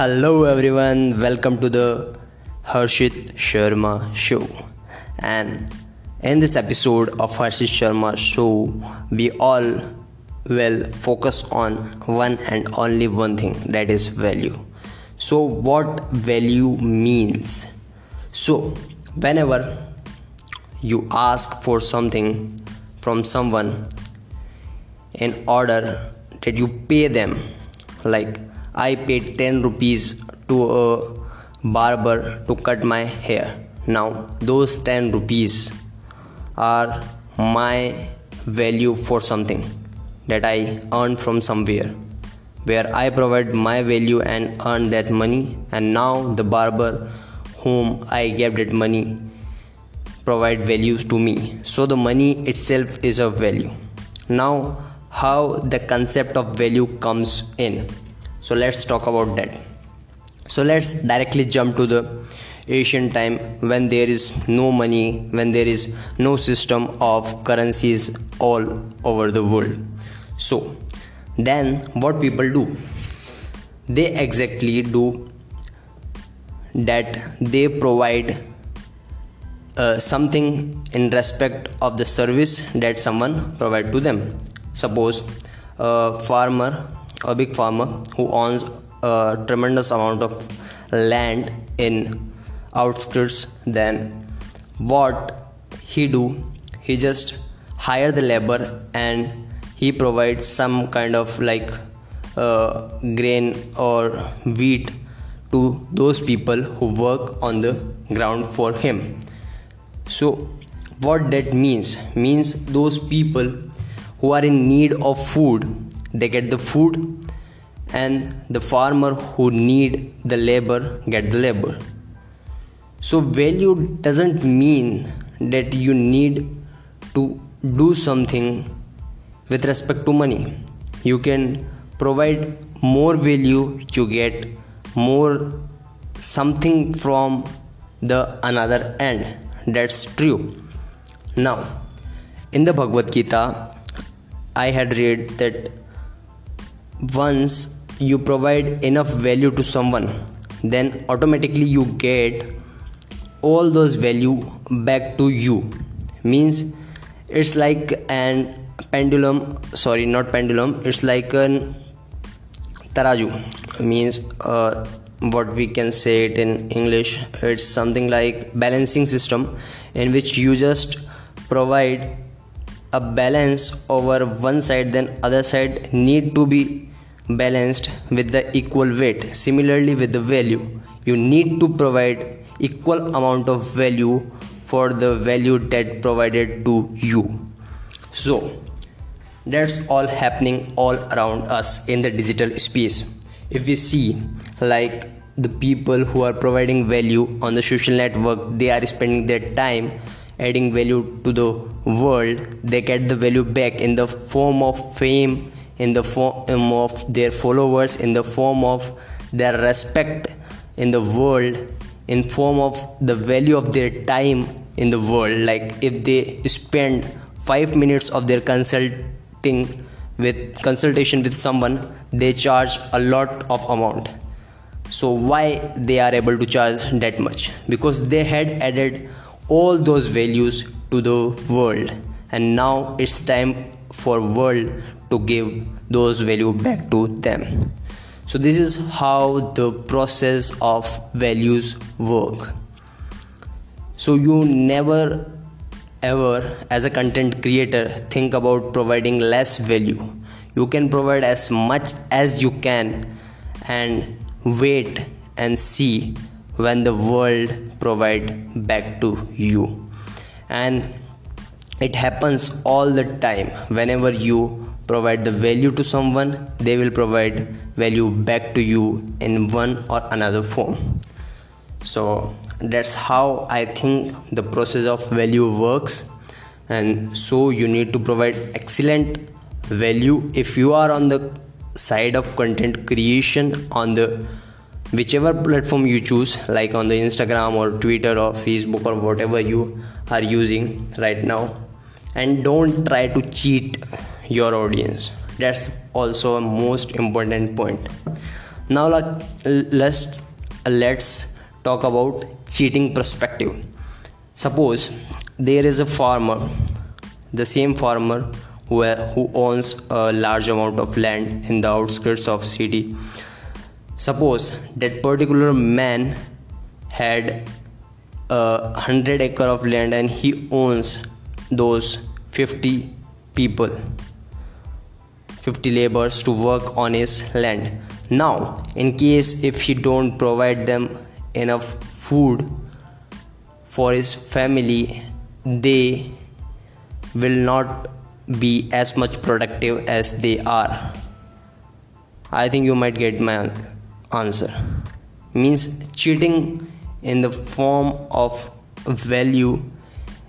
Hello everyone, welcome to the Harshit Sharma show. And in this episode of Harshit Sharma show, we all will focus on one and only one thing that is value. So, what value means? So, whenever you ask for something from someone in order that you pay them like i paid 10 rupees to a barber to cut my hair. Now those 10 rupees are my value for something that i earned from somewhere where i provide my value and earn that money and now the barber whom i gave that money provide values to me. So the money itself is a value. Now how the concept of value comes in so let's talk about that. So let's directly jump to the ancient time when there is no money when there is no system of currencies all over the world. So then what people do? They exactly do that they provide uh, something in respect of the service that someone provide to them. Suppose a farmer a big farmer who owns a tremendous amount of land in outskirts then what he do? He just hire the labor and he provides some kind of like uh, grain or wheat to those people who work on the ground for him. So what that means? Means those people who are in need of food they get the food and the farmer who need the labor get the labor. So value doesn't mean that you need to do something with respect to money. You can provide more value you get more something from the another end. That's true. Now in the bhagavad gita I had read that once you provide enough value to someone, then automatically you get all those value back to you. Means it's like an pendulum, sorry, not pendulum, it's like an taraju. Means uh, what we can say it in English, it's something like balancing system in which you just provide a balance over one side then other side need to be balanced with the equal weight. Similarly with the value you need to provide equal amount of value for the value that provided to you. So that's all happening all around us in the digital space. If we see like the people who are providing value on the social network they are spending their time adding value to the world. They get the value back in the form of fame in the form um, of their followers in the form of their respect in the world in form of the value of their time in the world. Like if they spend 5 minutes of their consulting with consultation with someone they charge a lot of amount. So why they are able to charge that much? Because they had added all those values to the world. And now it's time for world to give those value back to them. So this is how the process of values work. So you never ever as a content creator think about providing less value. You can provide as much as you can and wait and see when the world provide back to you. And it happens all the time. Whenever you provide the value to someone they will provide value back to you in one or another form. So that's how i think the process of value works. And so you need to provide excellent value if you are on the side of content creation on the whichever platform you choose like on the instagram or twitter or facebook or whatever you are using right now. And don't try to cheat your audience. That's also a most important point. Now let's let's talk about cheating perspective. Suppose there is a farmer the same farmer who, who owns a large amount of land in the outskirts of city. Suppose that particular man had a hundred acre of land and he owns those 50 people 50 laborers to work on his land. Now in case if he don't provide them enough food for his family they will not be as much productive as they are. I think you might get my answer. Means cheating in the form of value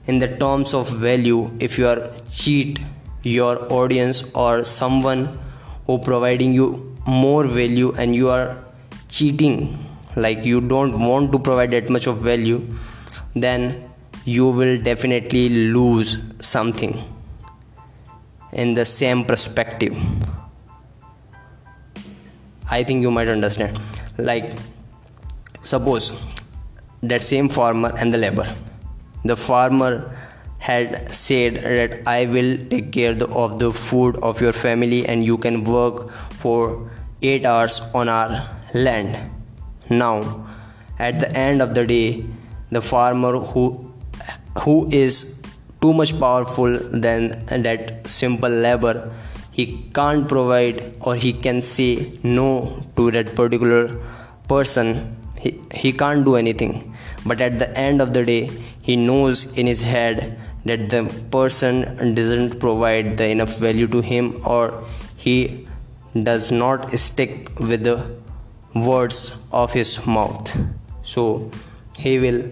in the terms of value if you are cheat your audience or someone who providing you more value and you are cheating like you don't want to provide that much of value then you will definitely lose something in the same perspective. I think you might understand. Like suppose that same farmer and the labor. The farmer had said that i will take care of the food of your family and you can work for 8 hours on our land. Now at the end of the day the farmer who who is too much powerful than that simple labor he can't provide or he can say no to that particular person. He, he can't do anything. But at the end of the day he knows in his head that the person doesn't provide the enough value to him or he does not stick with the words of his mouth. So he will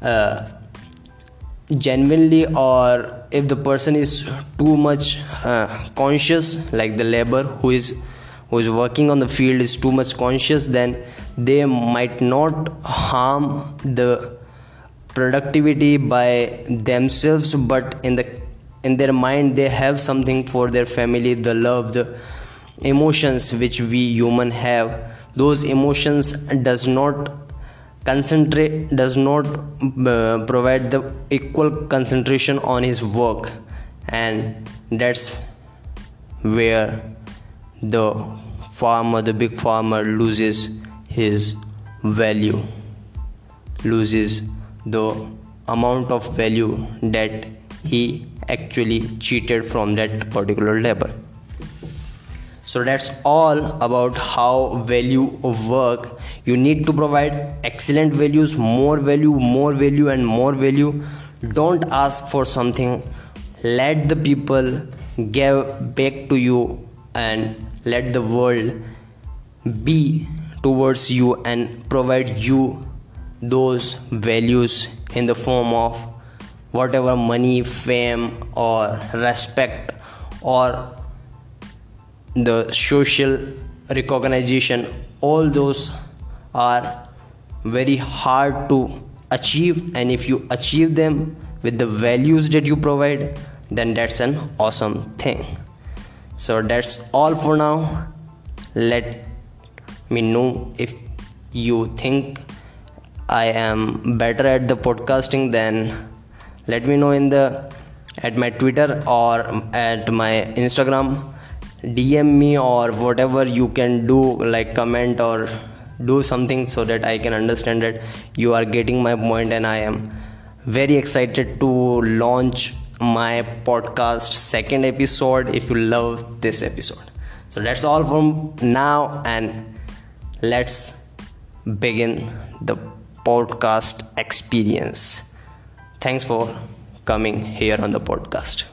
uh, genuinely or if the person is too much uh, conscious like the labor who is who is working on the field is too much conscious then they might not harm the productivity by themselves but in the in their mind they have something for their family the love the emotions which we human have. Those emotions does not concentrate does not uh, provide the equal concentration on his work. And that's where the farmer the big farmer loses his value loses the amount of value that he actually cheated from that particular labor. So that's all about how value of work. You need to provide excellent values more value more value and more value. Don't ask for something. Let the people give back to you and let the world be towards you and provide you those values in the form of whatever money fame or respect or the social recognition all those are very hard to achieve. And if you achieve them with the values that you provide then that's an awesome thing. So that's all for now. Let me know if you think i am better at the podcasting then let me know in the at my twitter or at my instagram. Dm me or whatever you can do like comment or do something so that i can understand that you are getting my point and i am very excited to launch my podcast second episode if you love this episode. So that's all from now and let's begin the podcast experience. Thanks for coming here on the podcast